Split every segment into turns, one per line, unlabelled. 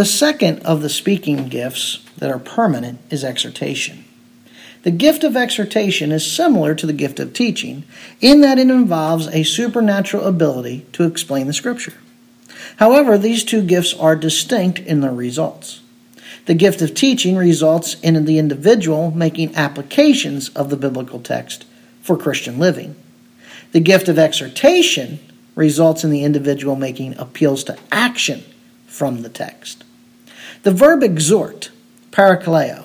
The second of the speaking gifts that are permanent is exhortation. The gift of exhortation is similar to the gift of teaching in that it involves a supernatural ability to explain the Scripture. However, these two gifts are distinct in their results. The gift of teaching results in the individual making applications of the biblical text for Christian living. The gift of exhortation results in the individual making appeals to action from the text. The verb exhort, parakaleo,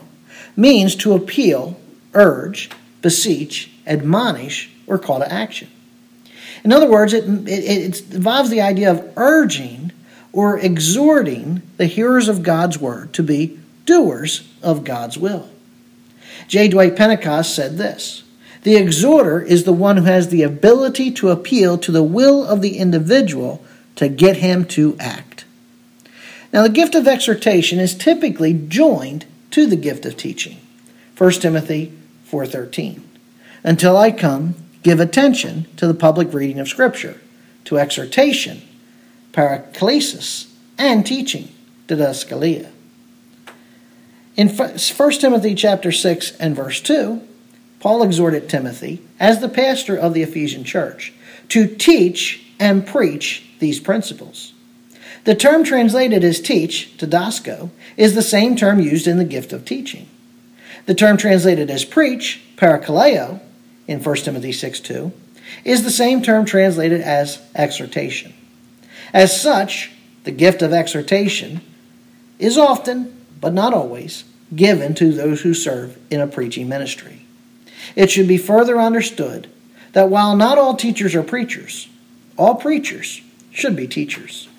means to appeal, urge, beseech, admonish, or call to action. In other words, it, it, it, involves the idea of urging or exhorting the hearers of God's word to be doers of God's will. J. Dwight Pentecost said this The exhorter is the one who has the ability to appeal to the will of the individual to get him to act. Now, the gift of exhortation is typically joined to the gift of teaching. 1 Timothy 4:13. Until I come, give attention to the public reading of scripture, to exhortation, paraklesis, and teaching, didaskalia. In 1 Timothy chapter 6 and verse 2, Paul exhorted Timothy, as the pastor of the Ephesian church, to teach and preach these principles. The term translated as teach, didasko, is the same term used in the gift of teaching. The term translated as preach, parakaleo, in 1 Timothy 6 2, is the same term translated as exhortation. As such, the gift of exhortation is often, but not always, given to those who serve in a preaching ministry. It should be further understood that while not all teachers are preachers, all preachers should be teachers.